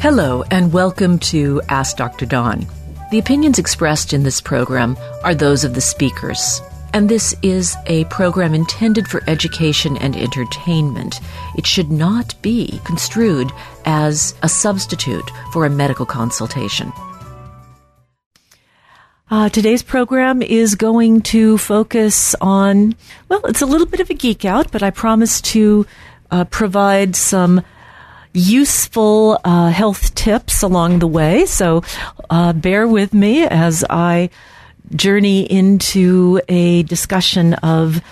Hello, and welcome to Ask Dr. Dawn. The opinions expressed in this program are those of the speakers, and this is a program intended for education and entertainment. It should not be construed as a substitute for a medical consultation. Uh, today's program is going to focus on, well, it's a little bit of a geek out, but I promise to uh, provide some useful uh, health tips along the way. So uh, bear with me as I journey into a discussion of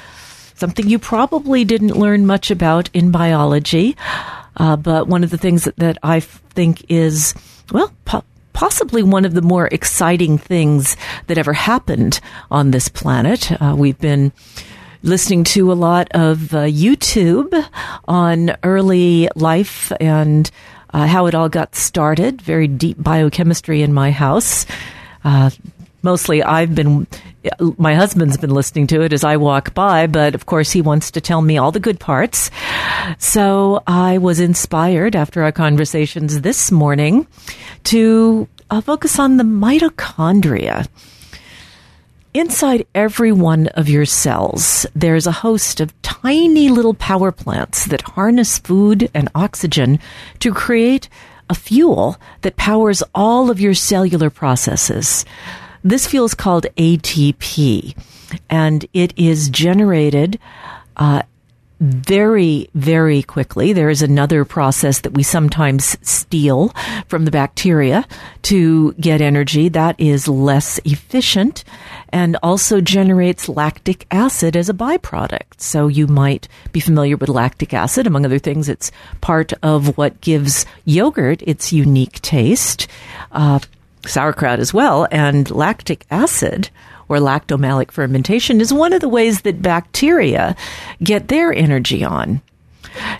something you probably didn't learn much about in biology. Uh, but one of the things that, that I think is, well, po- possibly one of the more exciting things that ever happened on this planet. Uh, we've been listening to a lot of uh, YouTube on early life and uh, how it all got started. Very deep biochemistry in my house. Uh, mostly I've been, my husband's been listening to it as I walk by, but of course he wants to tell me all the good parts. So I was inspired after our conversations this morning to uh, focus on the mitochondria. Inside every one of your cells, there's a host of tiny little power plants that harness food and oxygen to create a fuel that powers all of your cellular processes. This fuel is called ATP, and it is generated uh, very, very quickly. There is another process that we sometimes steal from the bacteria to get energy that is less efficient and also generates lactic acid as a byproduct. So you might be familiar with lactic acid. Among other things, it's part of what gives yogurt its unique taste. Uh, sauerkraut as well, and lactic acid or lactomalic fermentation is one of the ways that bacteria get their energy on.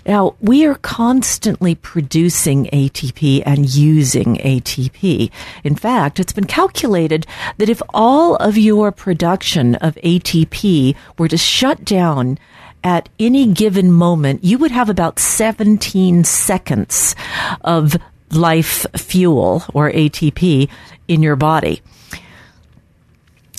Now, we are constantly producing ATP and using ATP. In fact, it's been calculated that if all of your production of ATP were to shut down at any given moment, you would have about 17 seconds of life fuel or ATP in your body.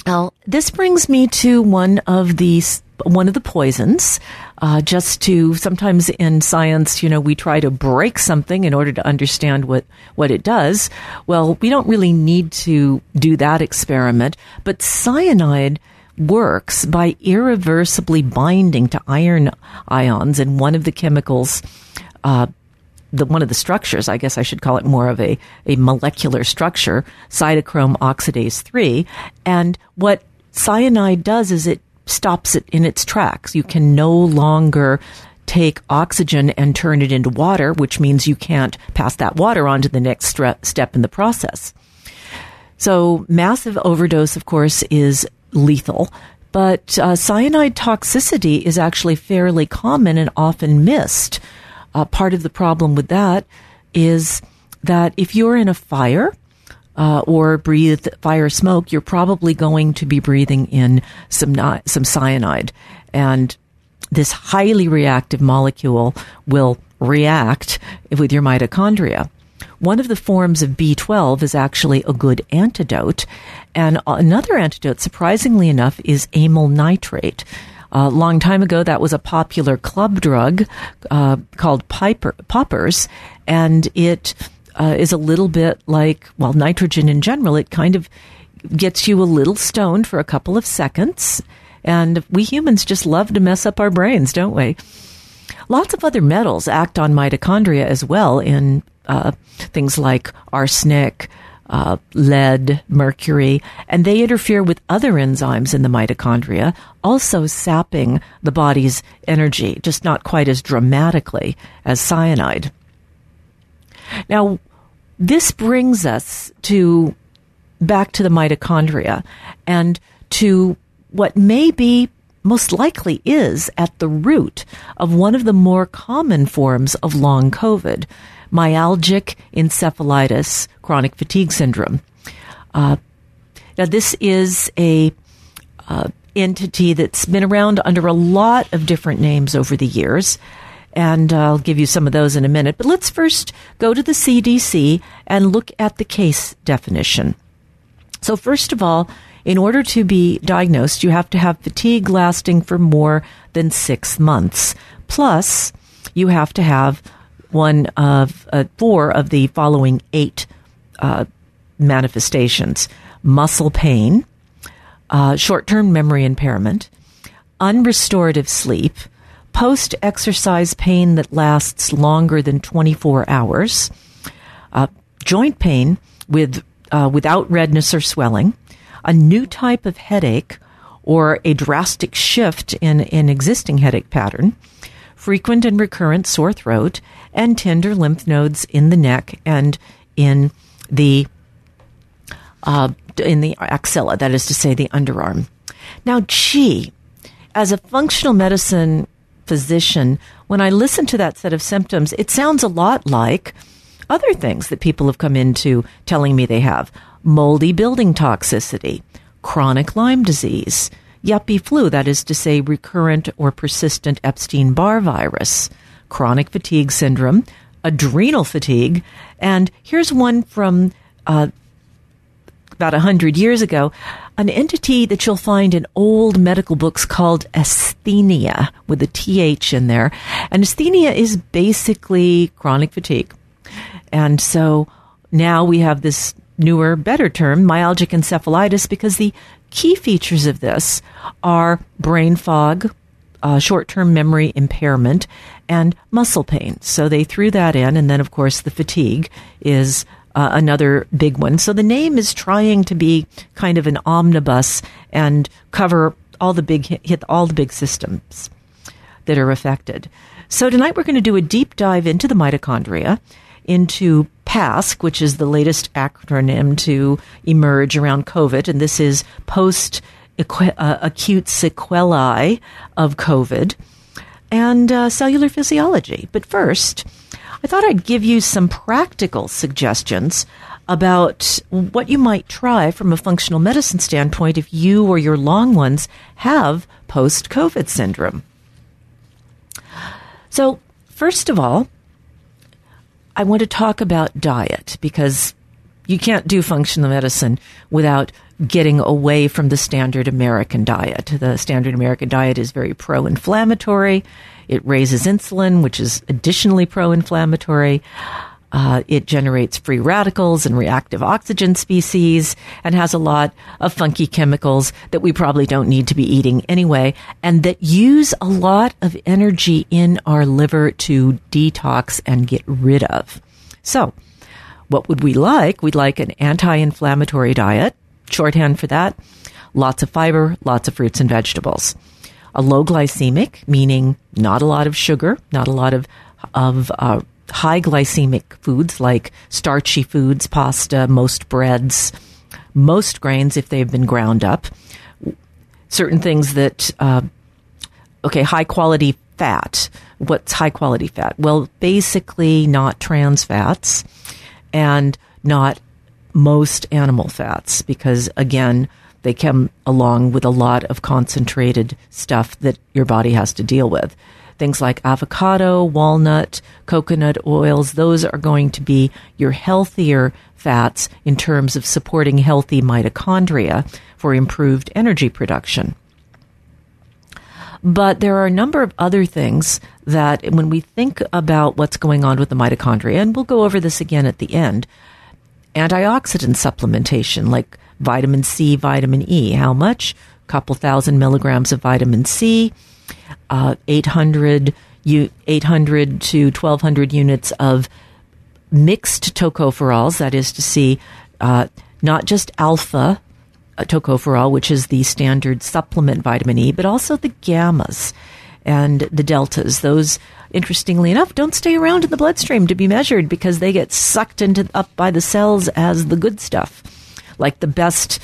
Now, this brings me to one of the one of the poisons. Uh, just to sometimes in science, you know, we try to break something in order to understand what what it does. Well, we don't really need to do that experiment, but cyanide works by irreversibly binding to iron ions in one of the chemicals uh, the one of the structures, I guess I should call it more of a, a molecular structure, cytochrome oxidase 3. And what cyanide does is it stops it in its tracks. You can no longer take oxygen and turn it into water, which means you can't pass that water on to the next stre- step in the process. So massive overdose, of course, is lethal. But uh, cyanide toxicity is actually fairly common and often missed. Uh, part of the problem with that is that if you're in a fire uh, or breathe fire smoke, you're probably going to be breathing in some some cyanide, and this highly reactive molecule will react with your mitochondria. One of the forms of B12 is actually a good antidote, and another antidote, surprisingly enough, is amyl nitrate. A long time ago, that was a popular club drug uh, called Piper, poppers, and it uh, is a little bit like, well, nitrogen in general. It kind of gets you a little stoned for a couple of seconds. And we humans just love to mess up our brains, don't we? Lots of other metals act on mitochondria as well in uh, things like arsenic, uh, lead, mercury, and they interfere with other enzymes in the mitochondria, also sapping the body's energy, just not quite as dramatically as cyanide. Now, this brings us to back to the mitochondria and to what may be most likely is at the root of one of the more common forms of long COVID, myalgic encephalitis, chronic fatigue syndrome. Uh, now, this is a uh, entity that's been around under a lot of different names over the years. And I'll give you some of those in a minute. But let's first go to the CDC and look at the case definition. So, first of all, in order to be diagnosed, you have to have fatigue lasting for more than six months. Plus, you have to have one of uh, four of the following eight uh, manifestations. Muscle pain, uh, short term memory impairment, unrestorative sleep, post exercise pain that lasts longer than 24 hours, uh, joint pain with, uh, without redness or swelling, a new type of headache or a drastic shift in an existing headache pattern, frequent and recurrent sore throat, and tender lymph nodes in the neck and in the uh, in the axilla, that is to say, the underarm. Now, gee, as a functional medicine physician, when I listen to that set of symptoms, it sounds a lot like other things that people have come into telling me they have moldy building toxicity, chronic Lyme disease, yuppie flu, that is to say, recurrent or persistent Epstein Barr virus, chronic fatigue syndrome, adrenal fatigue, and here's one from uh, about 100 years ago, an entity that you'll find in old medical books called asthenia, with a TH in there. And asthenia is basically chronic fatigue. And so now we have this newer, better term, myalgic encephalitis, because the key features of this are brain fog, uh, short term memory impairment, and muscle pain. So they threw that in. And then, of course, the fatigue is uh, another big one. So the name is trying to be kind of an omnibus and cover all the big hit all the big systems that are affected. So tonight we're going to do a deep dive into the mitochondria, into PASC, which is the latest acronym to emerge around COVID, and this is post uh, acute sequelae of COVID and uh, cellular physiology. But first, I thought I'd give you some practical suggestions about what you might try from a functional medicine standpoint if you or your long ones have post COVID syndrome. So, first of all, I want to talk about diet because you can't do functional medicine without getting away from the standard American diet. The standard American diet is very pro inflammatory. It raises insulin, which is additionally pro inflammatory. Uh, it generates free radicals and reactive oxygen species and has a lot of funky chemicals that we probably don't need to be eating anyway and that use a lot of energy in our liver to detox and get rid of. So, what would we like? We'd like an anti inflammatory diet. Shorthand for that lots of fiber, lots of fruits and vegetables a low glycemic, meaning not a lot of sugar, not a lot of of uh, high glycemic foods like starchy foods, pasta, most breads, most grains if they've been ground up. Certain things that, uh, okay, high quality fat. What's high quality fat? Well, basically not trans fats and not most animal fats because again, they come along with a lot of concentrated stuff that your body has to deal with. Things like avocado, walnut, coconut oils, those are going to be your healthier fats in terms of supporting healthy mitochondria for improved energy production. But there are a number of other things that when we think about what's going on with the mitochondria, and we'll go over this again at the end, antioxidant supplementation like vitamin C, vitamin E. How much? A couple thousand milligrams of vitamin C, uh, 800, 800 to 1200 units of mixed tocopherols, that is to see, uh, not just alpha uh, tocopherol, which is the standard supplement vitamin E, but also the gammas and the deltas. Those, interestingly enough, don't stay around in the bloodstream to be measured because they get sucked into up by the cells as the good stuff like the best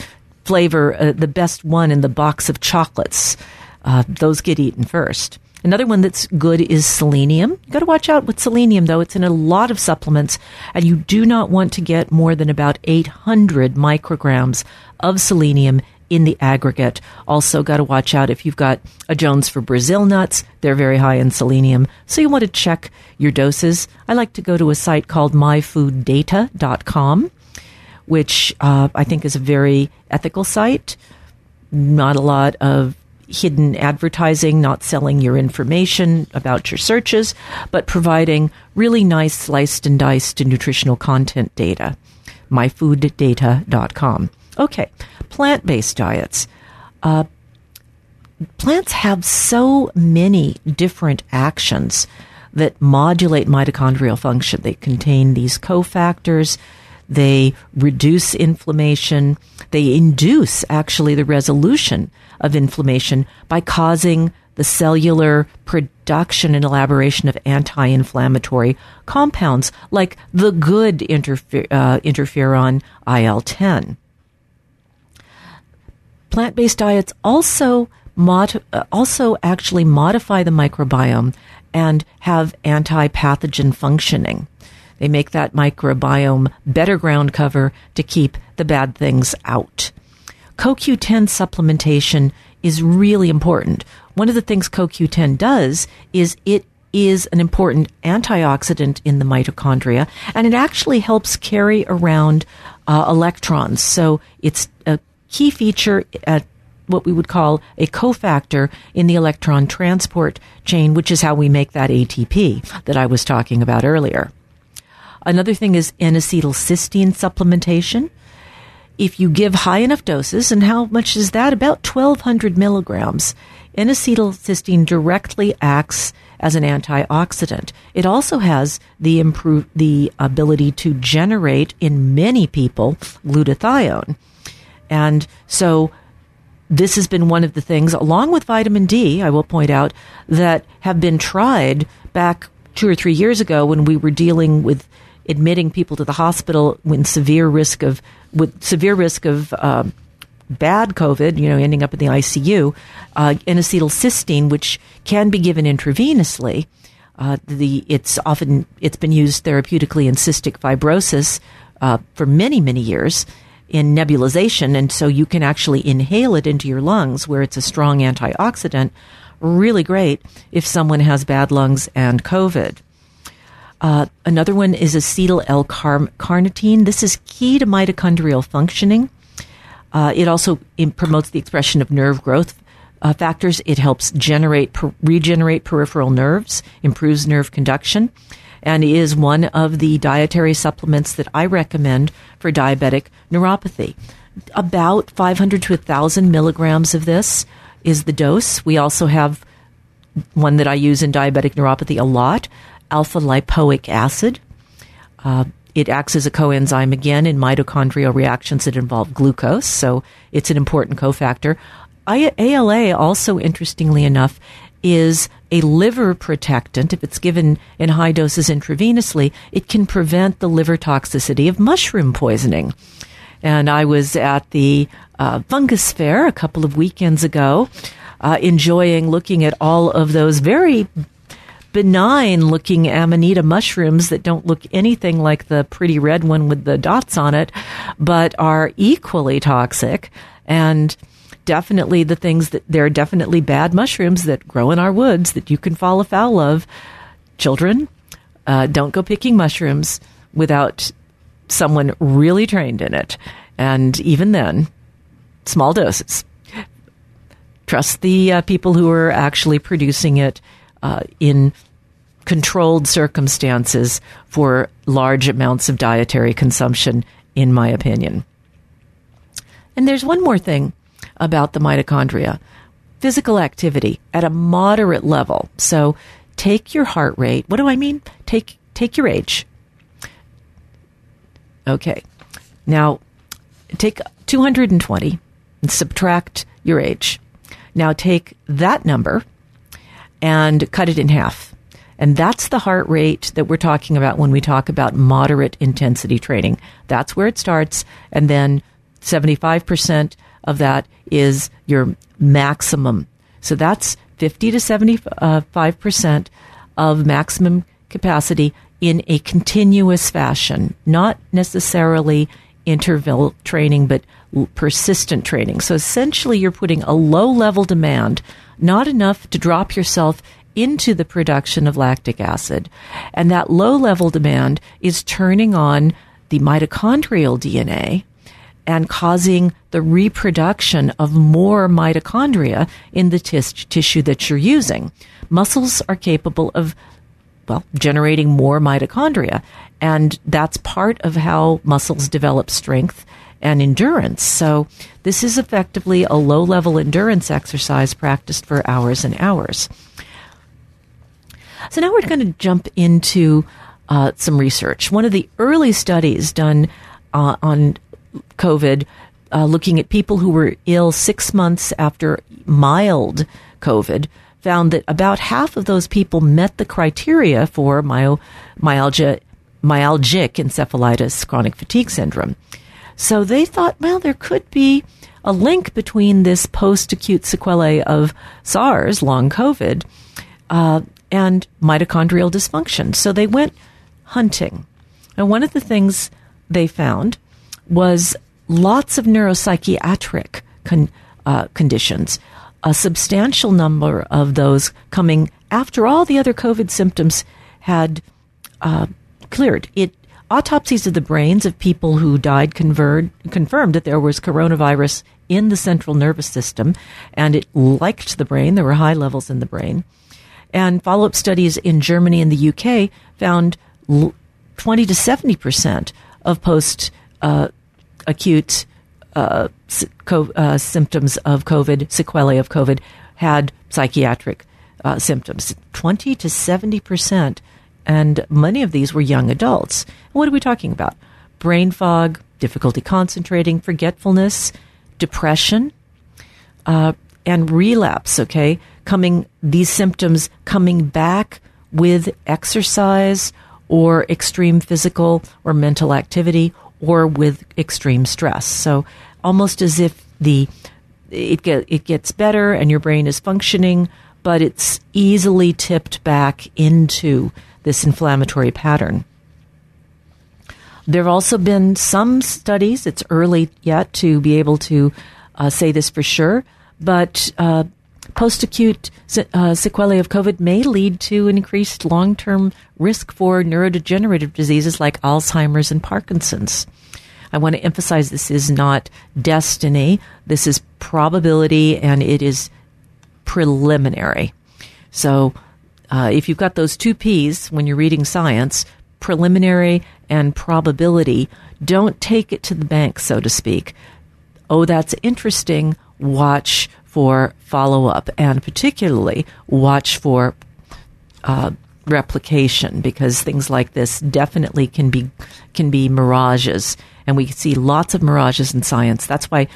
flavor, uh, the best one in the box of chocolates. Uh, those get eaten first. Another one that's good is selenium. You got to watch out with selenium, though. It's in a lot of supplements, and you do not want to get more than about 800 micrograms of selenium in the aggregate. Also, got to watch out if you've got a Jones for Brazil nuts. They're very high in selenium. So you want to check your doses. I like to go to a site called myfooddata.com, which uh, I think is a very ethical site. Not a lot of hidden advertising, not selling your information about your searches, but providing really nice sliced and diced nutritional content data. myfooddata.com. Okay, plant based diets. Uh, plants have so many different actions that modulate mitochondrial function. They contain these cofactors. They reduce inflammation. They induce actually the resolution of inflammation by causing the cellular production and elaboration of anti inflammatory compounds like the good interfer- uh, interferon IL 10. Plant based diets also, mod- uh, also actually modify the microbiome and have anti pathogen functioning. They make that microbiome better ground cover to keep the bad things out. CoQ10 supplementation is really important. One of the things CoQ10 does is it is an important antioxidant in the mitochondria, and it actually helps carry around uh, electrons. So it's key feature at what we would call a cofactor in the electron transport chain, which is how we make that ATP that I was talking about earlier. Another thing is N-acetylcysteine supplementation if you give high enough doses, and how much is that? About 1200 milligrams. N-acetylcysteine directly acts as an antioxidant. It also has the improve the ability to generate in many people glutathione. And so this has been one of the things, along with vitamin D, I will point out, that have been tried back two or three years ago when we were dealing with admitting people to the hospital when severe risk of with severe risk of uh, bad COVID, you know, ending up in the ICU, uh, N-acetylcysteine, which can be given intravenously. Uh, the it's often it's been used therapeutically in cystic fibrosis uh, for many many years in nebulization, and so you can actually inhale it into your lungs, where it's a strong antioxidant. Really great if someone has bad lungs and COVID. Uh, another one is acetyl L-carnitine. This is key to mitochondrial functioning. Uh, it also promotes the expression of nerve growth uh, factors. It helps generate, per- regenerate peripheral nerves, improves nerve conduction, and is one of the dietary supplements that I recommend for diabetic neuropathy. About 500 to 1,000 milligrams of this is the dose. We also have one that I use in diabetic neuropathy a lot alpha lipoic acid. Uh, it acts as a coenzyme again in mitochondrial reactions that involve glucose, so it's an important cofactor. ALA, also interestingly enough, is a liver protectant. If it's given in high doses intravenously, it can prevent the liver toxicity of mushroom poisoning. And I was at the uh, fungus fair a couple of weekends ago, uh, enjoying looking at all of those very benign looking amanita mushrooms that don't look anything like the pretty red one with the dots on it, but are equally toxic and definitely the things that there are definitely bad mushrooms that grow in our woods that you can fall afoul of. Children, uh, don't go picking mushrooms without someone really trained in it. And even then, small doses. Trust the uh, people who are actually producing it uh, in controlled circumstances for large amounts of dietary consumption, in my opinion. And there's one more thing about the mitochondria physical activity at a moderate level. So take your heart rate. What do I mean? Take, take your age. Okay. Now, take 220 and subtract your age. Now take that number and cut it in half. And that's the heart rate that we're talking about when we talk about moderate intensity training. That's where it starts. And then 75% of that is your maximum. So that's 50 to 75% of maximum capacity in a continuous fashion, not necessarily interval training, but persistent training. So essentially, you're putting a low level demand, not enough to drop yourself into the production of lactic acid. And that low level demand is turning on the mitochondrial DNA and causing the reproduction of more mitochondria in the tis- tissue that you're using. Muscles are capable of well, generating more mitochondria. And that's part of how muscles develop strength and endurance. So this is effectively a low level endurance exercise practiced for hours and hours. So now we're going to jump into uh, some research. One of the early studies done uh, on COVID, uh, looking at people who were ill six months after mild COVID, found that about half of those people met the criteria for myalgia, myalgic encephalitis, chronic fatigue syndrome. So they thought, well, there could be a link between this post acute sequelae of SARS, long COVID, uh, and mitochondrial dysfunction. So they went hunting. And one of the things they found was lots of neuropsychiatric con- uh, conditions, a substantial number of those coming after all the other COVID symptoms had uh, cleared. It autopsies of the brains of people who died confirmed that there was coronavirus in the central nervous system, and it liked the brain. There were high levels in the brain. And follow up studies in Germany and the UK found 20 to 70 percent of post uh, acute uh, uh, symptoms of COVID, sequelae of COVID, had psychiatric uh, symptoms. 20 to 70 percent. And many of these were young adults. What are we talking about? Brain fog, difficulty concentrating, forgetfulness, depression, uh, and relapse, okay? Coming, these symptoms coming back with exercise or extreme physical or mental activity or with extreme stress. So almost as if the it get it gets better and your brain is functioning, but it's easily tipped back into this inflammatory pattern. There have also been some studies, it's early yet to be able to uh, say this for sure, but uh, post acute uh, sequelae of COVID may lead to an increased long term risk for neurodegenerative diseases like Alzheimer's and Parkinson's. I want to emphasize this is not destiny, this is probability and it is preliminary. So, uh, if you've got those two P's when you're reading science, preliminary and probability, don't take it to the bank, so to speak. Oh, that's interesting. Watch for follow up and particularly watch for uh, replication because things like this definitely can be can be mirages. And we see lots of mirages in science. That's why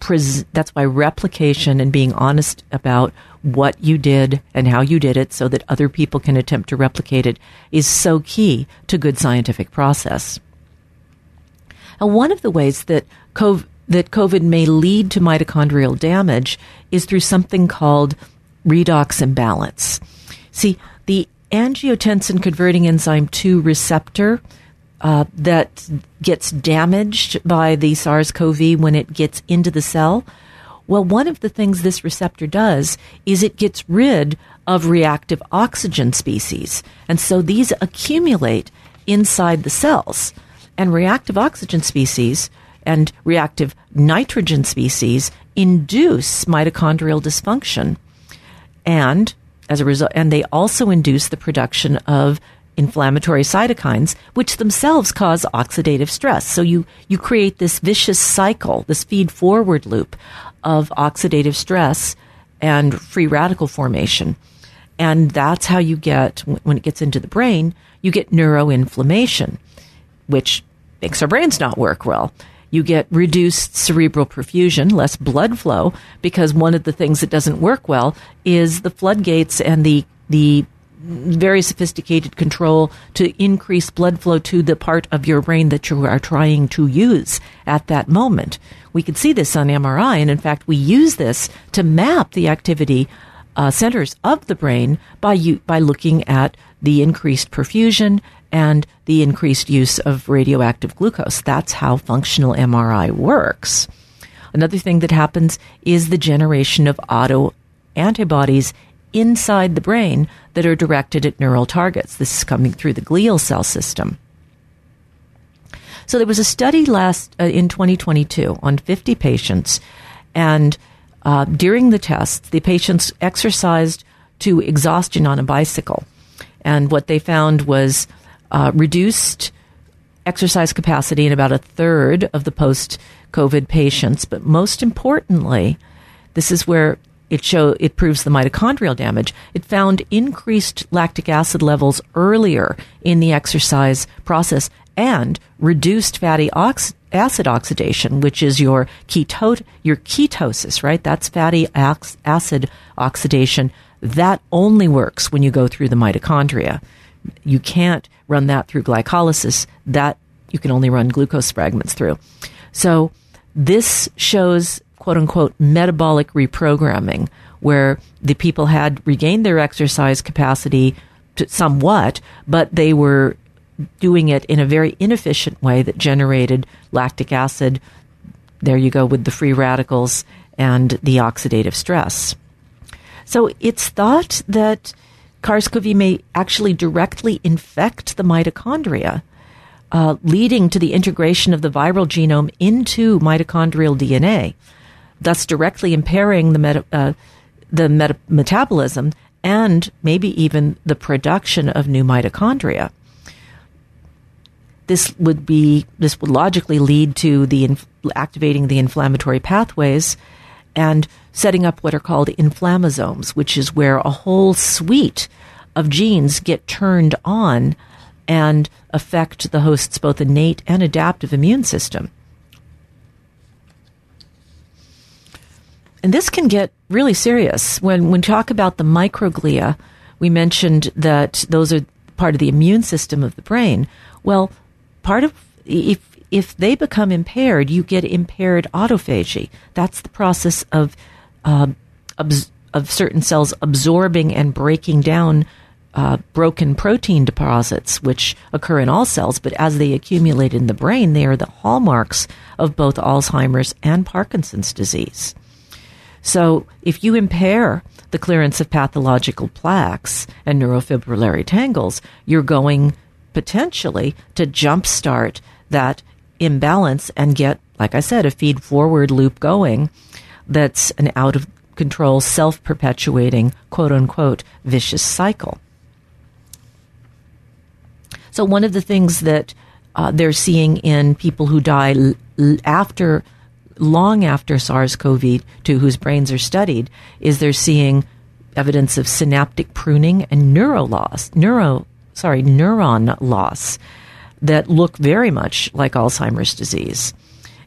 pres- that's why replication and being honest about what you did and how you did it so that other people can attempt to replicate it is so key to good scientific process. And one of the ways that COVID, that COVID may lead to mitochondrial damage is through something called redox imbalance. See, the angiotensin converting enzyme 2 receptor uh, that gets damaged by the SARS CoV when it gets into the cell. Well, one of the things this receptor does is it gets rid of reactive oxygen species. And so these accumulate inside the cells. And reactive oxygen species and reactive nitrogen species induce mitochondrial dysfunction. And as a result, and they also induce the production of inflammatory cytokines, which themselves cause oxidative stress. So you, you create this vicious cycle, this feed forward loop of oxidative stress and free radical formation. And that's how you get, when it gets into the brain, you get neuroinflammation, which makes our brains not work well you get reduced cerebral perfusion, less blood flow, because one of the things that doesn't work well is the floodgates and the, the very sophisticated control to increase blood flow to the part of your brain that you are trying to use at that moment. We can see this on MRI, and in fact, we use this to map the activity uh, centers of the brain by you, by looking at the increased perfusion and the increased use of radioactive glucose. That's how functional MRI works. Another thing that happens is the generation of auto antibodies inside the brain that are directed at neural targets. This is coming through the glial cell system. So there was a study last uh, in 2022 on 50 patients, and uh, during the tests, the patients exercised to exhaustion on a bicycle, and what they found was uh, reduced exercise capacity in about a third of the post-COVID patients. But most importantly, this is where it show it proves the mitochondrial damage. It found increased lactic acid levels earlier in the exercise process and reduced fatty ox- acid oxidation, which is your keto your ketosis, right? That's fatty ox- acid oxidation. That only works when you go through the mitochondria. You can't run that through glycolysis. That you can only run glucose fragments through. So this shows quote unquote metabolic reprogramming where the people had regained their exercise capacity somewhat, but they were doing it in a very inefficient way that generated lactic acid. There you go with the free radicals and the oxidative stress. So it's thought that SARS-CoV may actually directly infect the mitochondria, uh, leading to the integration of the viral genome into mitochondrial DNA, thus directly impairing the, meta, uh, the meta- metabolism and maybe even the production of new mitochondria. This would be this would logically lead to the inf- activating the inflammatory pathways and setting up what are called inflammasomes, which is where a whole suite of genes get turned on and affect the host's both innate and adaptive immune system. And this can get really serious. When, we talk about the microglia, we mentioned that those are part of the immune system of the brain. Well, part of, if if they become impaired, you get impaired autophagy. That's the process of uh, of certain cells absorbing and breaking down uh, broken protein deposits, which occur in all cells, but as they accumulate in the brain, they are the hallmarks of both Alzheimer's and Parkinson's disease. So, if you impair the clearance of pathological plaques and neurofibrillary tangles, you're going potentially to jumpstart that imbalance and get, like I said, a feed forward loop going that's an out of control, self perpetuating, quote unquote, vicious cycle. So, one of the things that uh, they're seeing in people who die l- after, long after SARS CoV 2, whose brains are studied, is they're seeing evidence of synaptic pruning and neuro loss, neuro, sorry, neuron loss that look very much like Alzheimer's disease.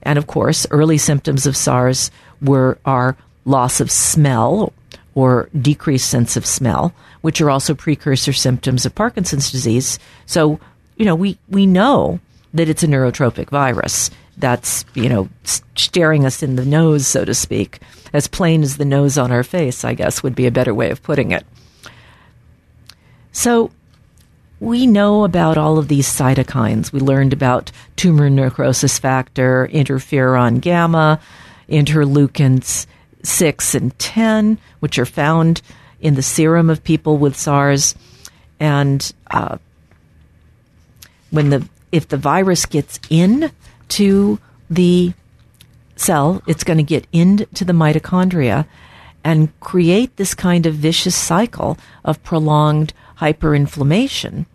And of course, early symptoms of SARS were are loss of smell or decreased sense of smell, which are also precursor symptoms of Parkinson's disease. So, you know, we, we know that it's a neurotropic virus that's, you know, staring us in the nose, so to speak, as plain as the nose on our face, I guess would be a better way of putting it. So, we know about all of these cytokines. We learned about tumor necrosis factor, interferon gamma, interleukins 6 and 10, which are found in the serum of people with SARS. And uh, when the if the virus gets in to the cell, it's going to get into the mitochondria and create this kind of vicious cycle of prolonged hyperinflammation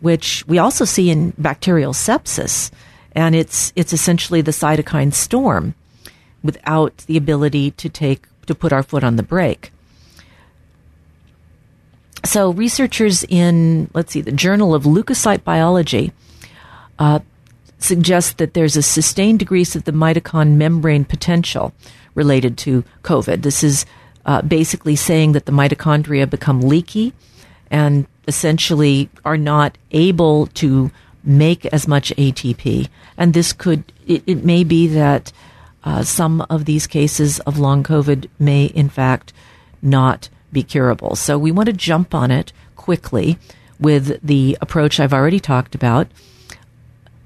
which we also see in bacterial sepsis. And it's, it's essentially the cytokine storm without the ability to take, to put our foot on the brake. So researchers in, let's see, the Journal of Leukocyte Biology uh, suggest that there's a sustained decrease of the mitochondrial membrane potential related to COVID. This is uh, basically saying that the mitochondria become leaky and essentially are not able to make as much ATP. And this could, it, it may be that uh, some of these cases of long COVID may, in fact, not be curable. So we want to jump on it quickly with the approach I've already talked about.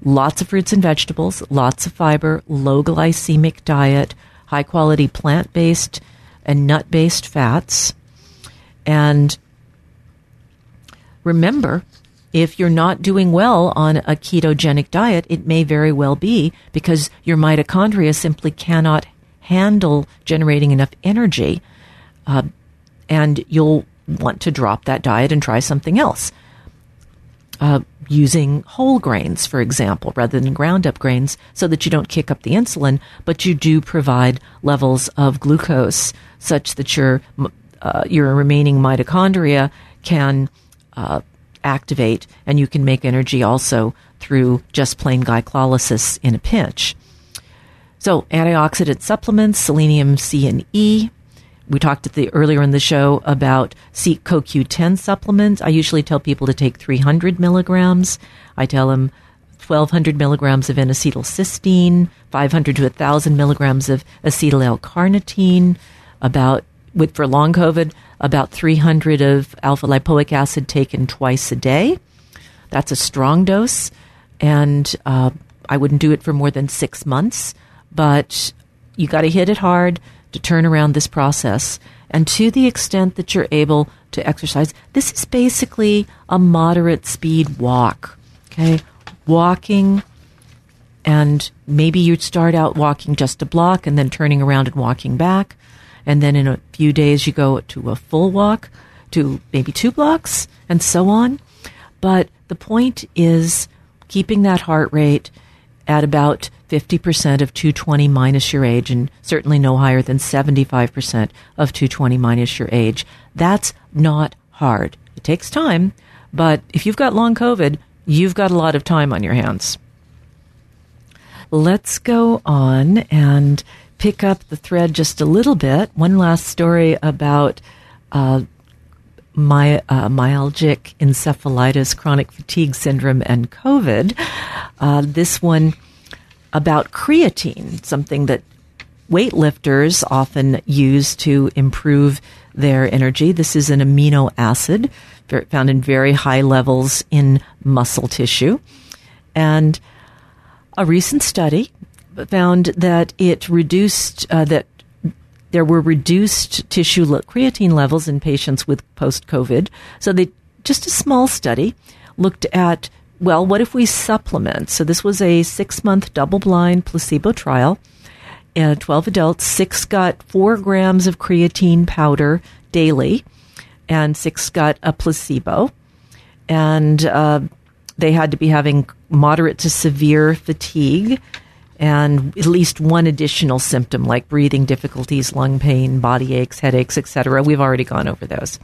Lots of fruits and vegetables, lots of fiber, low glycemic diet, high quality plant based and nut based fats. And remember, if you're not doing well on a ketogenic diet, it may very well be because your mitochondria simply cannot handle generating enough energy. Uh, and you'll want to drop that diet and try something else. Uh, using whole grains, for example, rather than ground up grains, so that you don't kick up the insulin, but you do provide levels of glucose such that your uh, your remaining mitochondria can uh, activate, and you can make energy also through just plain glycolysis in a pinch. So, antioxidant supplements, selenium C and E. We talked at the earlier in the show about seek CoQ10 supplements. I usually tell people to take 300 milligrams. I tell them 1200 milligrams of N-acetylcysteine, 500 to 1000 milligrams of acetyl L-carnitine, about with for long COVID, about 300 of alpha lipoic acid taken twice a day. That's a strong dose, and uh, I wouldn't do it for more than six months. But you got to hit it hard to turn around this process. And to the extent that you're able to exercise, this is basically a moderate speed walk. Okay, walking and maybe you'd start out walking just a block and then turning around and walking back and then in a few days you go to a full walk to maybe two blocks and so on. But the point is keeping that heart rate at about 50% of 220 minus your age and certainly no higher than 75% of 220 minus your age. That's not hard. It takes time, but if you've got long COVID, you've got a lot of time on your hands. Let's go on and pick up the thread just a little bit. One last story about uh, my, uh, myalgic encephalitis, chronic fatigue syndrome, and COVID. Uh, this one about creatine, something that weightlifters often use to improve their energy. This is an amino acid found in very high levels in muscle tissue. And a recent study found that it reduced uh, that there were reduced tissue creatine levels in patients with post COVID. So they just a small study looked at well, what if we supplement? So this was a six month double blind placebo trial. Uh, 12 adults, six got four grams of creatine powder daily, and six got a placebo. And uh, they had to be having moderate to severe fatigue and at least one additional symptom like breathing difficulties, lung pain, body aches, headaches, etc. We've already gone over those.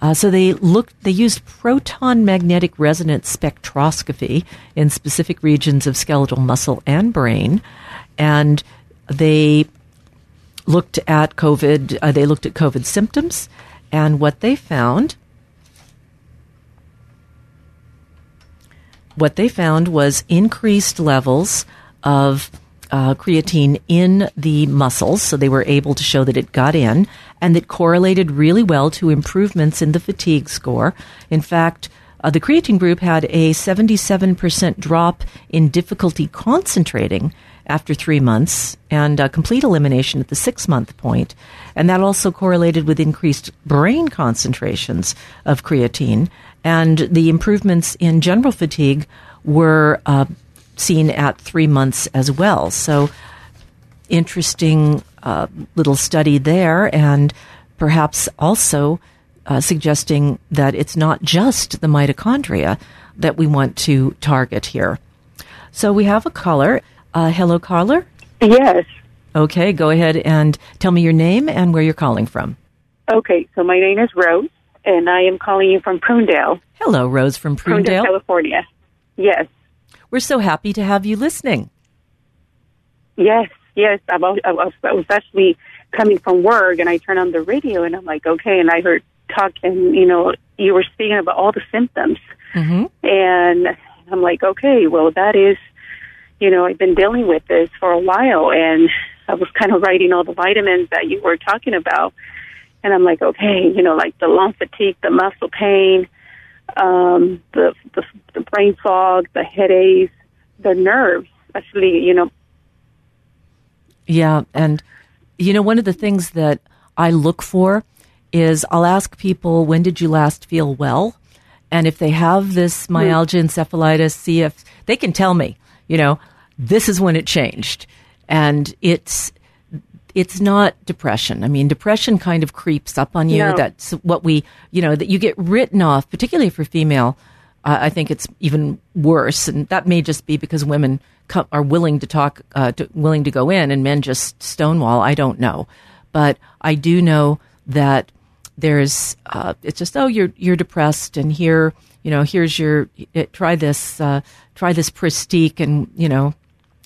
Uh, so they looked, they used proton magnetic resonance spectroscopy in specific regions of skeletal muscle and brain, and they looked at COVID. Uh, they looked at COVID symptoms, and what they found. What they found was increased levels of uh, creatine in the muscles, so they were able to show that it got in, and that correlated really well to improvements in the fatigue score. In fact, uh, the creatine group had a 77% drop in difficulty concentrating after three months and a complete elimination at the six month point. And that also correlated with increased brain concentrations of creatine. And the improvements in general fatigue were uh, seen at three months as well. So, interesting uh, little study there, and perhaps also uh, suggesting that it's not just the mitochondria that we want to target here. So, we have a caller. Uh, hello, caller. Yes. Okay, go ahead and tell me your name and where you're calling from. Okay, so my name is Rose, and I am calling you from Prunedale. Hello, Rose from Prunedale, Prunedale California. Yes. We're so happy to have you listening. Yes, yes. I was, I was actually coming from work and I turned on the radio and I'm like, okay. And I heard talking, you know, you were speaking about all the symptoms. Mm-hmm. And I'm like, okay, well, that is, you know, I've been dealing with this for a while and I was kind of writing all the vitamins that you were talking about. And I'm like, okay, you know, like the lung fatigue, the muscle pain, um, the, the the brain fog, the headaches, the nerves. Actually, you know. Yeah, and you know one of the things that I look for is I'll ask people when did you last feel well, and if they have this myalgia, encephalitis, see if they can tell me. You know, this is when it changed, and it's it's not depression. I mean, depression kind of creeps up on you. No. That's what we, you know, that you get written off, particularly for female. Uh, I think it's even worse, and that may just be because women co- are willing to talk, uh, to, willing to go in, and men just stonewall. I don't know, but I do know that there's. Uh, it's just oh, you're you're depressed, and here, you know, here's your it, try this, uh, try this Pristiq, and you know,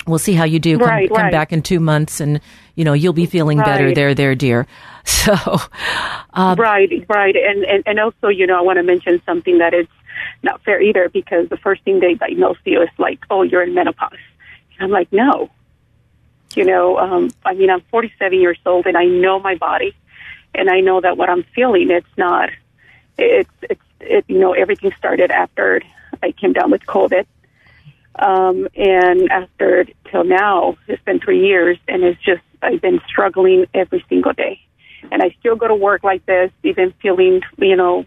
we'll see how you do. Come, Right, come right. back in two months, and you know, you'll be feeling better. There, there, dear. So, uh, right, right, and, and and also, you know, I want to mention something that is not fair either because the first thing they diagnose you is like, oh, you're in menopause. And I'm like, no. You know, um, I mean, I'm 47 years old and I know my body, and I know that what I'm feeling, it's not. It's it's it, you know, everything started after I came down with COVID. Um, and after till now, it's been three years, and it's just I've been struggling every single day, and I still go to work like this, even feeling, you know,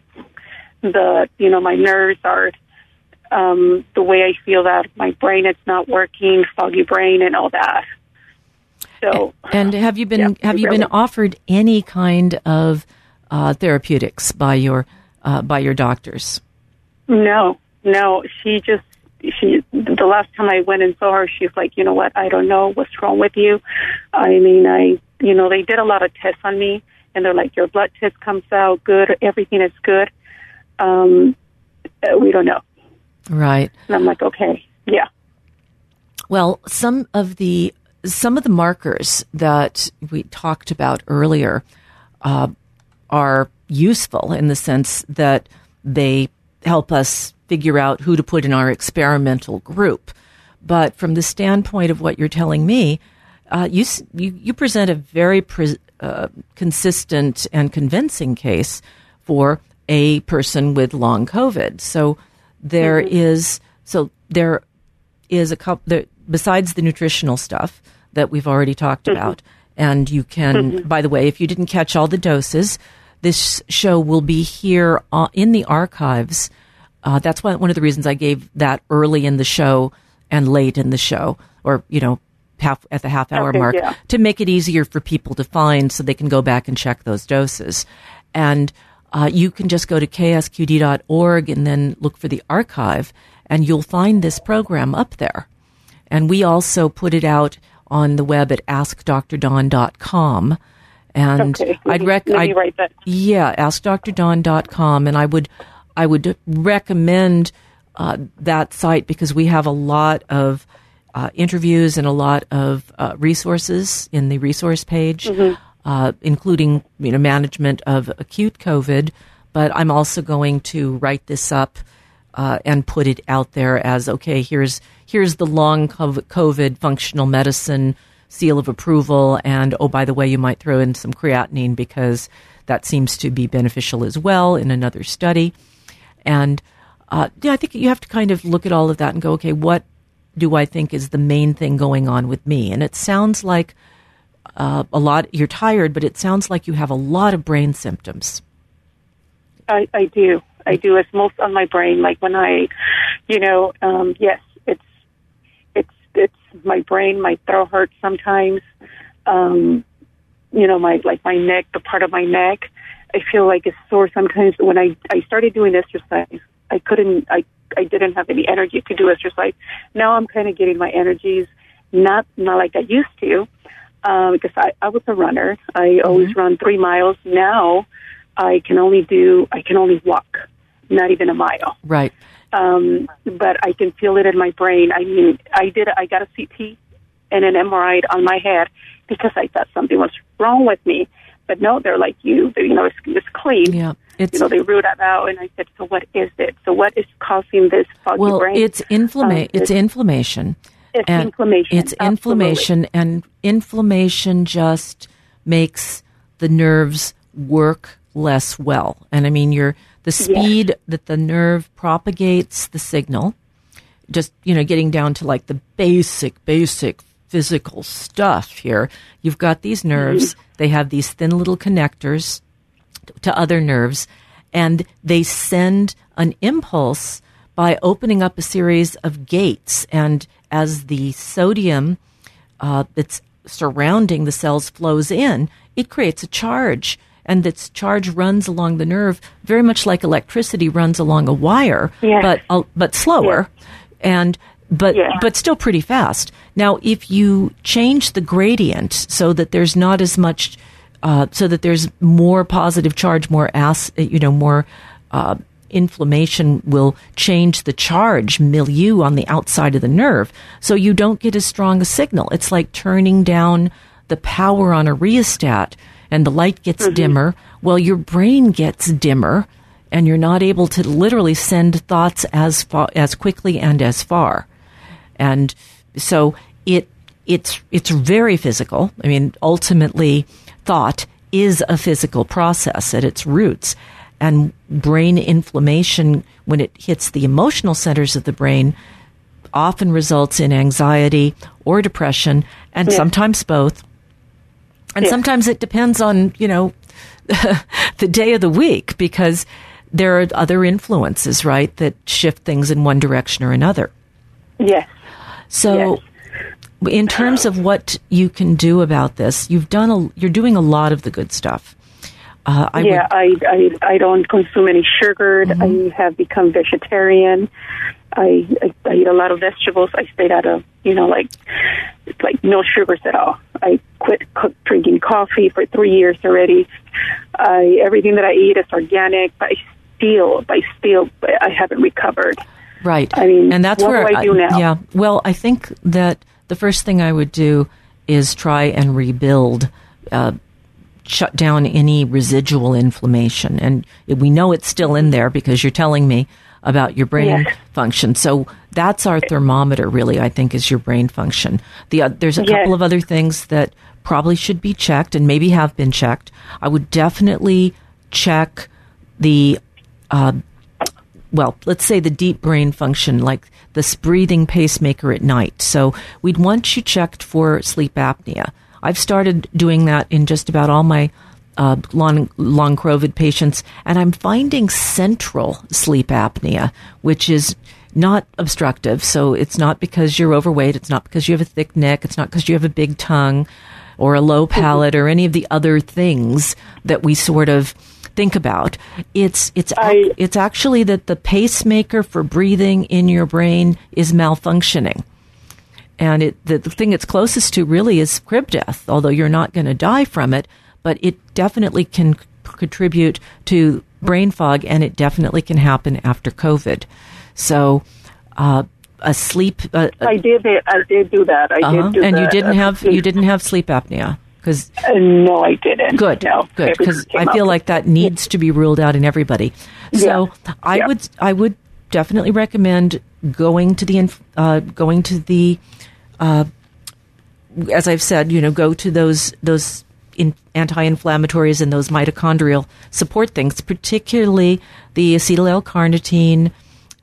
the you know my nerves are um, the way I feel that my brain it's not working, foggy brain, and all that. So, and have you been Yeah, have you been offered any kind of uh, therapeutics by your uh, by your doctors? No, no. She just she. The last time I went and saw her, she's like, you know what? I don't know what's wrong with you. I mean, I you know they did a lot of tests on me, and they're like, your blood test comes out good, everything is good. Um, uh, we don't know. Right. And I'm like, okay, yeah, Well, some of the some of the markers that we talked about earlier uh, are useful in the sense that they help us figure out who to put in our experimental group. But from the standpoint of what you're telling me, uh, you, you you present a very pre- uh, consistent and convincing case for a person with long COVID. So there is so there is a couple there, besides the nutritional stuff that we've already talked about and you can by the way if you didn't catch all the doses this show will be here uh, in the archives uh, that's one, one of the reasons i gave that early in the show and late in the show or you know half at the half hour Okay, mark yeah. to make it easier for people to find so they can go back and check those doses and uh, you can just go to ksqd.org and then look for the archive and you'll find this program up there and we also put it out on the web at askdrdawn.com. And okay. I'd Let rec- me- let me I'd- write that. yeah, askdrdawn.com. And I would, I would recommend uh, that site because we have a lot of uh, interviews and a lot of uh, resources in the resource page, uh, including you know management of acute COVID. But I'm also going to write this up uh, and put it out there as okay. Here's here's the long COVID functional medicine seal of approval, and oh by the way, you might throw in some creatinine because that seems to be beneficial as well in another study. And uh, yeah, I think you have to kind of look at all of that and go, okay, what do I think is the main thing going on with me? And it sounds like uh, a lot. You're tired, but it sounds like you have a lot of brain symptoms. I, I do. I do. It's most on my brain. Like when I, you know, um, yes, it's it's it's my brain. My throat hurts sometimes. Um, you know, my like my neck, the part of my neck. I feel like it's sore sometimes. When I I started doing exercise, I couldn't. I I didn't have any energy to do exercise. Now I'm kind of getting my energies, not not like I used to, um, because I I was a runner. I always run three miles. Now I can only do. I can only walk, not even a mile Right. um, but I can feel it in my brain. I mean, I did. I got a CT and an MRI on my head because I thought something was wrong with me. But no, they're like you. You know, it's, it's clean. Yeah. It's You know, they root that out, and I said, "So what is it? So what is causing this foggy well, brain?" it's inflama- Um, It's inflammation. It's and inflammation. It's absolutely. inflammation, and inflammation just makes the nerves work less well. And I mean, you're the speed yes. that the nerve propagates the signal, just you know, getting down to like the basic, basic physical stuff here. You've got these nerves; mm-hmm. they have these thin little connectors to other nerves, and they send an impulse by opening up a series of gates. And as the sodium uh, that's surrounding the cells flows in, it creates a charge. And its charge runs along the nerve very much like electricity runs along a wire, but uh, but slower, and but yes. but still pretty fast. Now, if you change the gradient so that there's not as much, uh, so that there's more positive charge, more as you know, more uh, inflammation will change the charge milieu on the outside of the nerve. So you don't get as strong a signal. It's like turning down the power on a rheostat and the light gets mm-hmm. dimmer. Well, your brain gets dimmer and you're not able to literally send thoughts as far, as quickly and as far. And so it, it's, it's very physical. I mean, ultimately thought is a physical process at its roots. And brain inflammation when it hits the emotional centers of the brain often results in anxiety or depression and sometimes both. And sometimes it depends on you know the day of the week because there are other influences right that shift things in one direction or another yes so yes. in terms of what you can do about this you've done a you're doing a lot of the good stuff uh, I yeah, would... I, I I don't consume any sugar. Mm-hmm. I have become vegetarian. I, I I eat a lot of vegetables. I stayed out of you know like like no sugars at all. I quit cook, drinking coffee for three years already. I everything that I eat is organic. But I still, but still, I haven't recovered. Right. I mean, and that's where do I do now? Yeah. Well, I think that the first thing I would do is try and rebuild. Uh, shut down any residual inflammation. And we know it's still in there because you're telling me about your brain yes. function. So that's our thermometer, really, I think, is your brain function. The, uh, there's a yes. couple of other things that probably should be checked and maybe have been checked. I would definitely check the, uh, well, let's say the deep brain function, like this breathing pacemaker at night. So we'd want you checked for sleep apnea. I've started doing that in just about all my uh, long, long COVID patients, and I'm finding central sleep apnea, which is not obstructive. So it's not because you're overweight. It's not because you have a thick neck. It's not because you have a big tongue or a low palate or any of the other things that we sort of think about. It's it's I, it's actually that the pacemaker for breathing in your brain is malfunctioning. And it, the, the thing it's closest to really is crib death, although you're not going to die from it, but it definitely can contribute to brain fog and it definitely can happen after COVID. So, uh, a sleep. Uh, I did. I did do that. I uh-huh. did do And you didn't have you didn't have sleep apnea because uh, no, I didn't. Good, no, good. Because I feel like that needs to be ruled out in everybody. So yeah. I yeah. would I would definitely recommend going to the uh, going to the uh, as I've said, you know, go to those those in anti-inflammatories and those mitochondrial support things, particularly the acetyl L-carnitine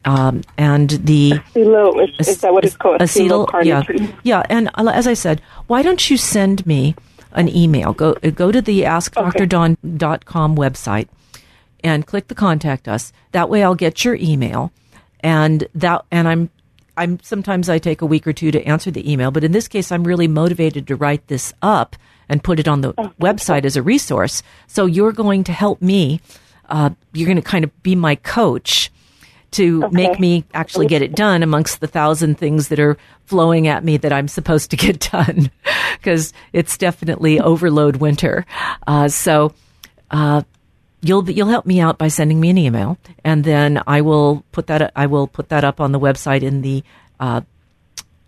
um, and the acetyl, is, is, that what it's called? Acetyl, yeah, yeah. And uh, as I said, why don't you send me an email? Go go to the AskDrDawn.com website and click the contact us. That way, I'll get your email, and that and I'm I'm sometimes I take a week or two to answer the email, but in this case, I'm really motivated to write this up and put it on the oh, website as a resource. So you're going to help me. Uh, you're going to kind of be my coach to okay. make me actually get it done amongst the thousand things that are flowing at me that I'm supposed to get done because it's definitely overload winter. Uh, so, uh, you'll you'll help me out by sending me an email, and then I will put that I will put that up on the website in the uh,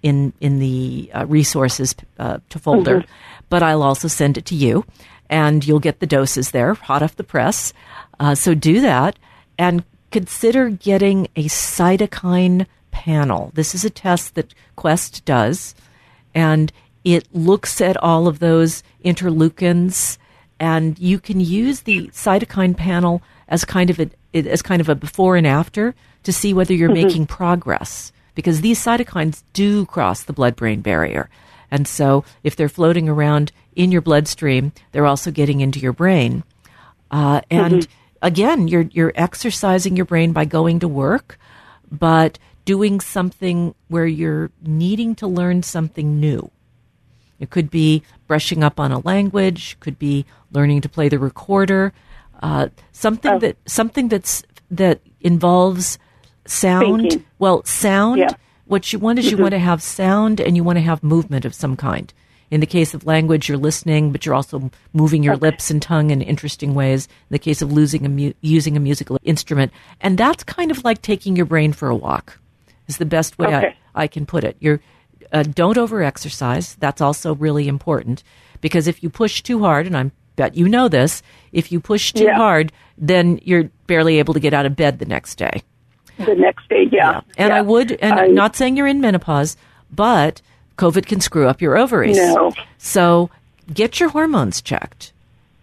in in the uh, resources uh, to folder. Mm-hmm. But I'll also send it to you, and you'll get the doses there, hot off the press. Uh, so do that, and consider getting a cytokine panel. This is a test that Quest does, and it looks at all of those interleukins and you can use the cytokine panel as kind of a as kind of a before and after to see whether you're mm-hmm. making progress because these cytokines do cross the blood brain barrier. And so if they're floating around in your bloodstream, they're also getting into your brain. Uh, and mm-hmm. Again, you're, you're exercising your brain by going to work, but doing something where you're needing to learn something new. It could be brushing up on a language, could be learning to play the recorder, uh, something oh. that something that's that involves sound. Thinking. Well, sound. Yeah. What you want is you mm-hmm. want to have sound and you want to have movement of some kind. In the case of language, you're listening, but you're also moving your okay. lips and tongue in interesting ways. In the case of losing a mu- using a musical instrument, and that's kind of like taking your brain for a walk. Is the best way okay. I, I can put it. You're uh, don't over exercise. That's also really important because if you push too hard, and I bet you know this, if you push too yeah. hard, then you're barely able to get out of bed the next day the next day. Yeah. yeah. And yeah. I would, and I, am not saying you're in menopause, but COVID can screw up your ovaries. No. So get your hormones checked.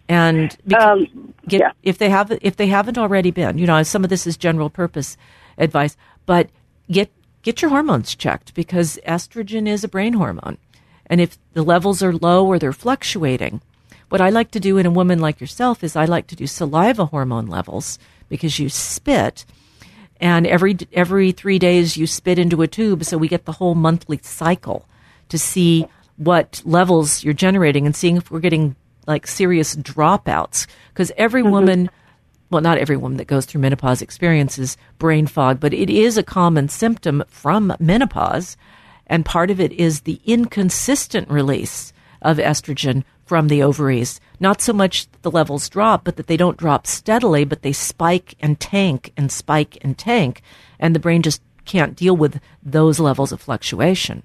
And um, get, yeah. if they have if they haven't already been, you know, some of this is general purpose advice, but get get your hormones checked because estrogen is a brain hormone. And if the levels are low or they're fluctuating, what I like to do in a woman like yourself is I like to do saliva hormone levels because you spit and every every three days you spit into a tube, so we get the whole monthly cycle to see what levels you're generating and seeing if we're getting like serious dropouts. Because every mm-hmm. woman, well, not every woman that goes through menopause experiences brain fog, but it is a common symptom from menopause, and part of it is the inconsistent release of estrogen from the ovaries. Not so much the levels drop, but that they don't drop steadily, but they spike and tank and spike and tank. And the brain just can't deal with those levels of fluctuation.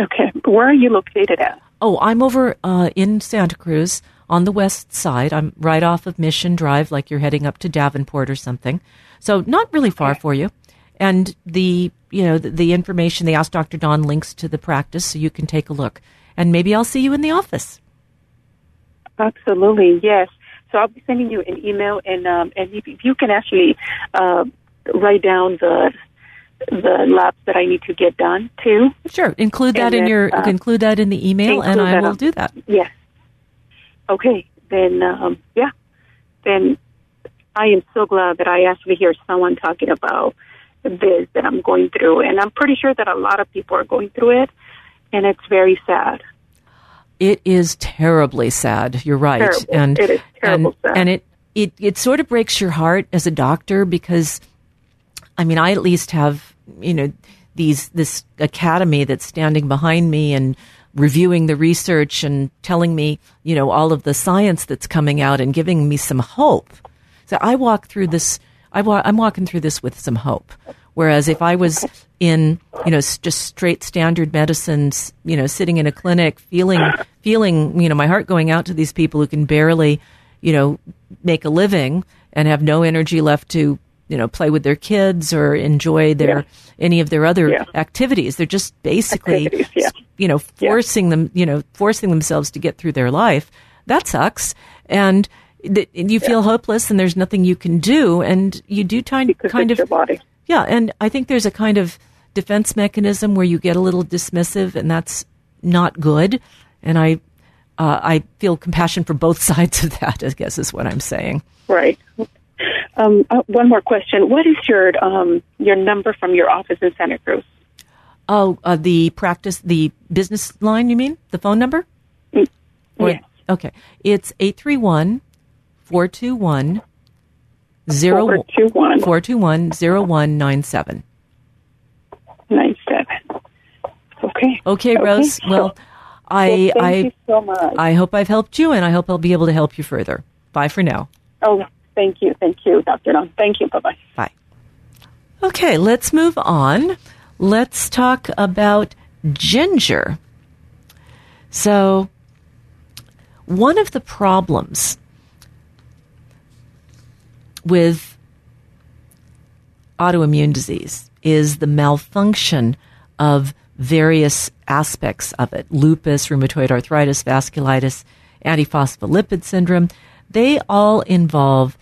Okay. Where are you located at? Oh, I'm over uh, in Santa Cruz on the west side. I'm right off of Mission Drive, like you're heading up to Davenport or something. So not really far okay. for you. And the you know the, the information they asked Dr. Dawn links to the practice, so you can take a look and maybe I'll see you in the office. Absolutely, yes. So I'll be sending you an email, and um, and if, if you can actually uh, write down the the labs that I need to get done too. Sure, include that in your uh, include that in the email, and I will do that. Yes. Okay, then um, yeah, then I am so glad that I actually hear someone talking about this that I'm going through, and I'm pretty sure that a lot of people are going through it and it's very sad. It is terribly sad. You're right, terrible. and it is terrible and, and it it it sort of breaks your heart as a doctor because, I mean, I at least have you know these this academy that's standing behind me and reviewing the research and telling me you know all of the science that's coming out and giving me some hope. So I walk through this. I wa- I'm walking through this with some hope. Whereas if I was in, you know, just straight standard medicines, you know, sitting in a clinic, feeling, feeling, you know, my heart going out to these people who can barely, you know, make a living and have no energy left to, you know, play with their kids or enjoy their yeah. any of their other yeah. activities. They're just basically, yeah. you know, forcing them, you know, forcing themselves to get through their life. That sucks. And th- you feel hopeless, and there's nothing you can do, and you do kind kind of yeah, and I think there's a kind of defense mechanism where you get a little dismissive, and that's not good. And I, uh, I feel compassion for both sides of that. I guess is what I'm saying. Right. Um, uh, one more question: What is your um, your number from your office in Santa Cruz? Oh, uh, the practice, the business line. You mean the phone number? Mm, yes. Okay, it's eight three one four two one zero four two one zero one nine seven. Nine seven. Okay. Okay, Rose. Okay. Well, I well, I so I hope I've helped you, and I hope I'll be able to help you further. Bye for now. Oh, thank you, thank you, Doctor. No, thank you. Bye bye. Bye. Okay, let's move on. Let's talk about ginger. So, one of the problems with autoimmune disease is the malfunction of various aspects of it lupus, rheumatoid arthritis, vasculitis, antiphospholipid syndrome. They all involve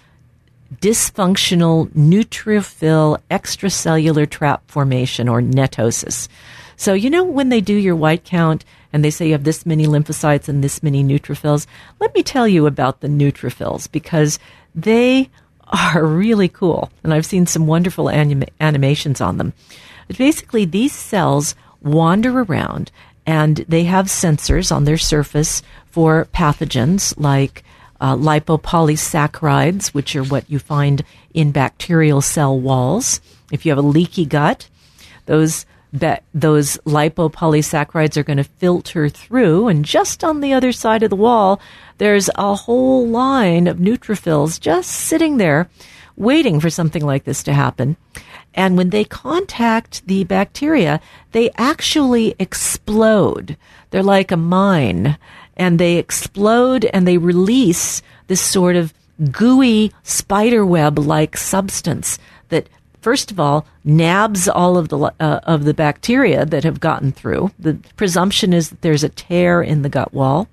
dysfunctional neutrophil extracellular trap formation or netosis. So, you know, when they do your white count and they say you have this many lymphocytes and this many neutrophils, let me tell you about the neutrophils because they are really cool. And I've seen some wonderful anim- animations on them. But basically, these cells wander around and they have sensors on their surface for pathogens like uh, lipopolysaccharides, which are what you find in bacterial cell walls. If you have a leaky gut, those those lipopolysaccharides are going to filter through, and just on the other side of the wall, there's a whole line of neutrophils just sitting there, waiting for something like this to happen. And when they contact the bacteria, they actually explode. They're like a mine and they explode and they release this sort of gooey spiderweb like substance that first of all nabs all of the uh, of the bacteria that have gotten through. The presumption is that there's a tear in the gut wall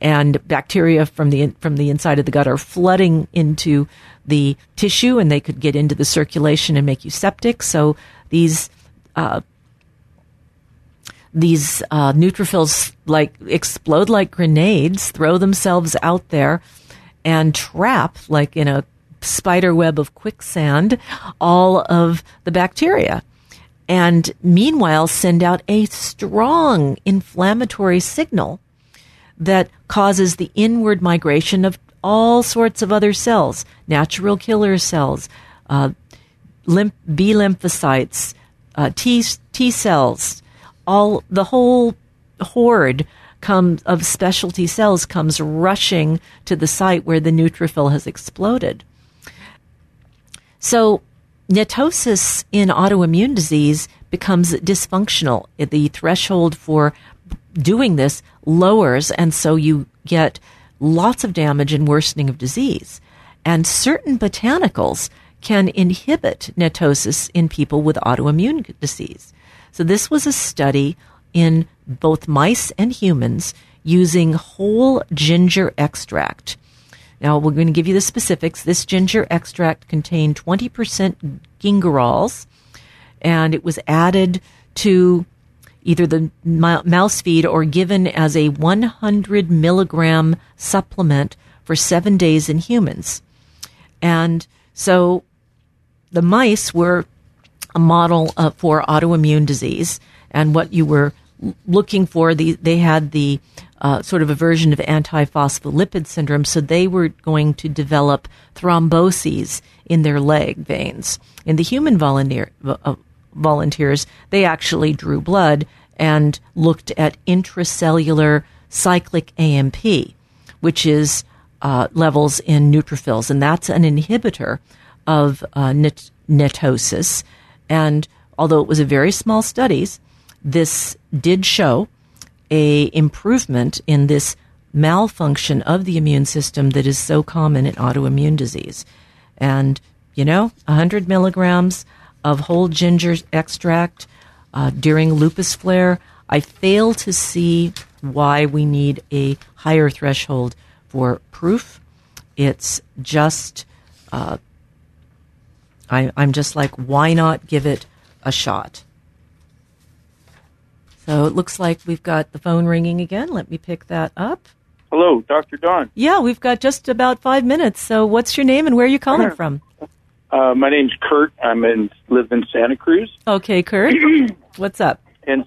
and bacteria from the from the inside of the gut are flooding into the tissue and they could get into the circulation and make you septic. So these uh, these uh, neutrophils like explode like grenades, throw themselves out there, and trap like in a spider web of quicksand all of the bacteria. And meanwhile, send out a strong inflammatory signal that causes the inward migration of all sorts of other cells, natural killer cells, uh, lymph- B lymphocytes, uh, T, T cells, all the whole horde comes of specialty cells comes rushing to the site where the neutrophil has exploded. So netosis in autoimmune disease becomes dysfunctional. The threshold for doing this lowers, and so you get lots of damage and worsening of disease. And certain botanicals can inhibit netosis in people with autoimmune disease. So this was a study in both mice and humans using whole ginger extract. Now we're going to give you the specifics. This ginger extract contained 20% gingerols and it was added to either the mouse feed or given as a 100 milligram supplement for seven days in humans. And so the mice were a model uh, for autoimmune disease and what you were looking for. The, they had the uh, sort of a version of antiphospholipid syndrome, so they were going to develop thromboses in their leg veins. In the human volunteer, uh, volunteers, they actually drew blood and looked at intracellular cyclic AMP, which is uh, levels in neutrophils, and that's an inhibitor of uh, net- netosis. And although it was a very small studies, this did show a improvement in this malfunction of the immune system that is so common in autoimmune disease. And, you know, 100 milligrams of whole ginger extract uh, during lupus flare, I fail to see why we need a higher threshold for proof. It's just uh, I, I'm just like, why not give it a shot? So it looks like we've got the phone ringing again. Let me pick that up. Hello, Dr. Dawn. Yeah, we've got just about five minutes. So what's your name and where are you calling from? Uh, my name's Kurt. I'm in live in Santa Cruz. Okay, Kurt. what's up? And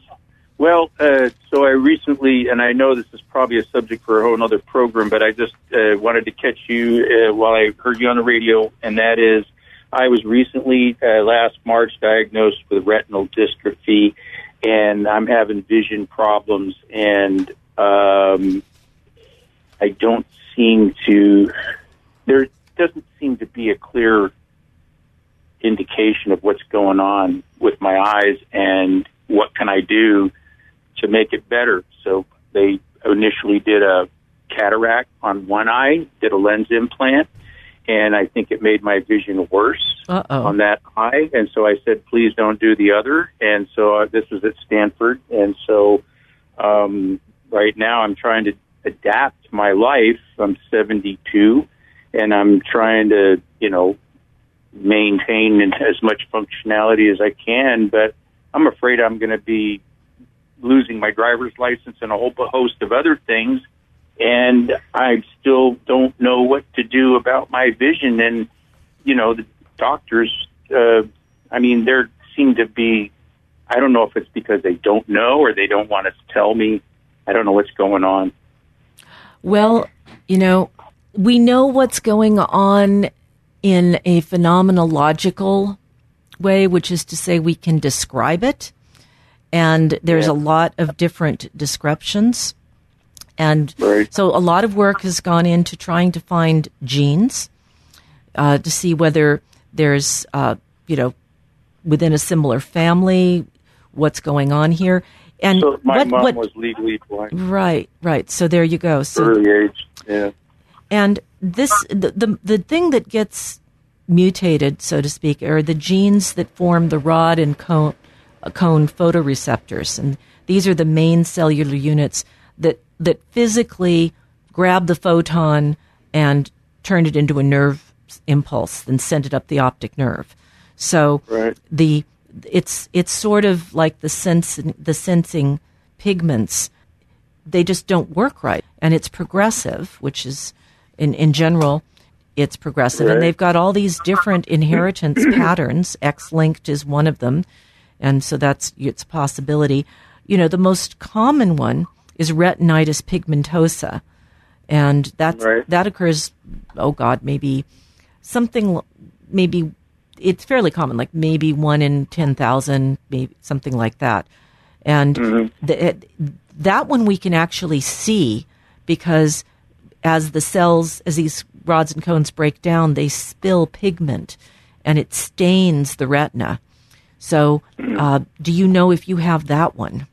well, uh, so I recently, and I know this is probably a subject for a whole other program, but I just uh, wanted to catch you uh, while I heard you on the radio, and that is I was recently, uh, last March, diagnosed with retinal dystrophy, and I'm having vision problems, and um, I don't seem to, there doesn't seem to be a clear indication of what's going on with my eyes and what can I do to make it better. So they initially did a cataract on one eye, did a lens implant, and I think it made my vision worse Uh-oh. on that eye. And so I said, please don't do the other. And so uh, this was at Stanford, and so um, right now I'm trying to adapt my life. I'm 72 and I'm trying to, you know, maintain as much functionality as I can, but I'm afraid I'm going to be losing my driver's license and a whole host of other things. And I still don't know what to do about my vision. And, you know, the doctors, uh, I mean, there seem to be, I don't know if it's because they don't know or they don't want to tell me. I don't know what's going on. Well, you know, we know what's going on in a phenomenological way, which is to say we can describe it. And there's yeah. a lot of different descriptions. And right. so a lot of work has gone into trying to find genes uh, to see whether there's, uh, you know, within a similar family, what's going on here. And so my what, mom what, was legally blind. Right, right. So there you go. So early age, yeah. And this, the, the, the thing that gets mutated, so to speak, are the genes that form the rod and cone, cone photoreceptors. And these are the main cellular units that, that physically grab the photon and turn it into a nerve impulse and send it up the optic nerve. So right. the it's it's sort of like the sense the sensing pigments they just don't work right and it's progressive which is in, in general, it's progressive. Right. And they've got all these different inheritance patterns. X linked is one of them. And so that's its a possibility. You know, the most common one is retinitis pigmentosa. And that's, right. that occurs, oh God, maybe something, maybe it's fairly common, like maybe one in 10,000, maybe something like that. And mm-hmm. the, that one we can actually see because as the cells, as these rods and cones break down, they spill pigment and it stains the retina. So, uh, do you know if you have that one?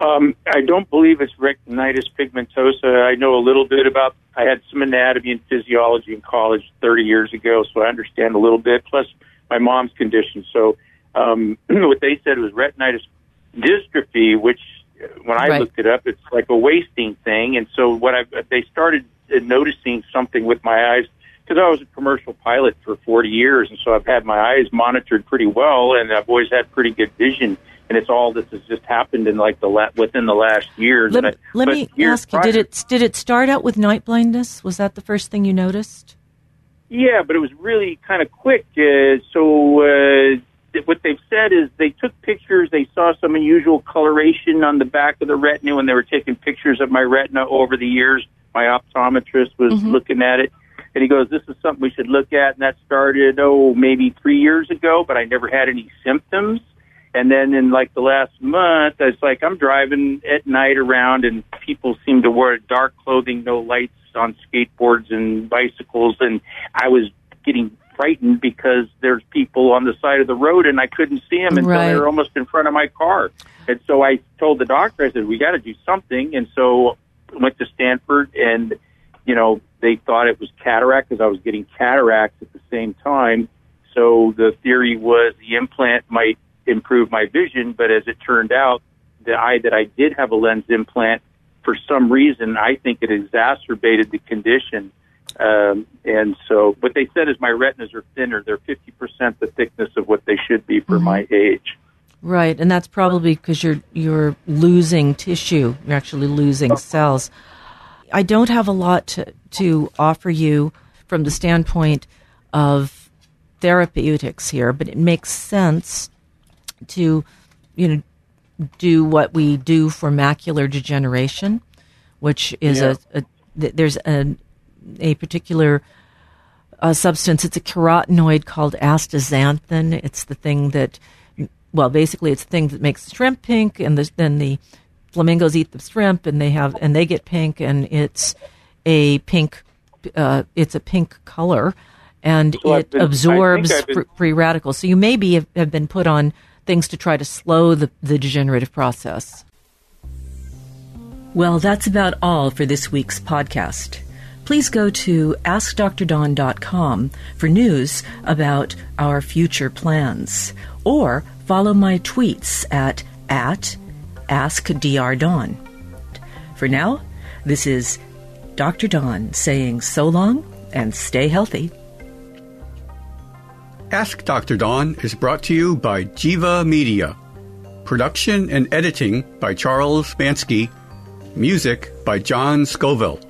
Um, I don't believe it's retinitis pigmentosa. I know a little bit about. I had some anatomy and physiology in college 30 years ago, so I understand a little bit. Plus, my mom's condition. So, um, what they said was retinitis dystrophy, which when I right. looked it up, it's like a wasting thing. And so what I they started noticing something with my eyes because I was a commercial pilot for 40 years, and so I've had my eyes monitored pretty well, and I've always had pretty good vision. And it's all this has just happened in like the la- within the last years. Let, I, let me ask you: Did it did it start out with night blindness? Was that the first thing you noticed? Yeah, but it was really kind of quick. Uh, so uh, what they've said is they took pictures. They saw some unusual coloration on the back of the retina when they were taking pictures of my retina over the years. My optometrist was mm-hmm. looking at it, and he goes, "This is something we should look at." And that started oh maybe three years ago, but I never had any symptoms. And then in like the last month, it's like I'm driving at night around, and people seem to wear dark clothing, no lights on skateboards and bicycles, and I was getting frightened because there's people on the side of the road and I couldn't see them until right. they were almost in front of my car. And so I told the doctor, I said, we got to do something. And so I went to Stanford and, you know, they thought it was cataract because I was getting cataracts at the same time. So the theory was the implant might improve my vision, but as it turned out, the eye that I did have a lens implant, for some reason, I think it exacerbated the condition. Um, and so, what they said is my retinas are thinner. They're 50% the thickness of what they should be for mm-hmm. my age. Right, and that's probably because you're you're losing tissue. You're actually losing cells. I don't have a lot to, to offer you from the standpoint of therapeutics here, but it makes sense to you know do what we do for macular degeneration, which is yeah. a, a there's a a particular uh, substance. It's a carotenoid called astaxanthin. It's the thing that, well, basically, it's the thing that makes shrimp pink, and the, then the flamingos eat the shrimp, and they have and they get pink, and it's a pink. Uh, it's a pink color, and so it been, absorbs been, free radicals. So you maybe have, have been put on things to try to slow the, the degenerative process. Well, that's about all for this week's podcast please go to AskDrDawn.com for news about our future plans, or follow my tweets at, at AskDrDawn. For now, This is Dr. Dawn saying so long and stay healthy. Ask Dr. Dawn is brought to you by Jiva Media. Production and editing by Charles Bansky. Music by John Scoville.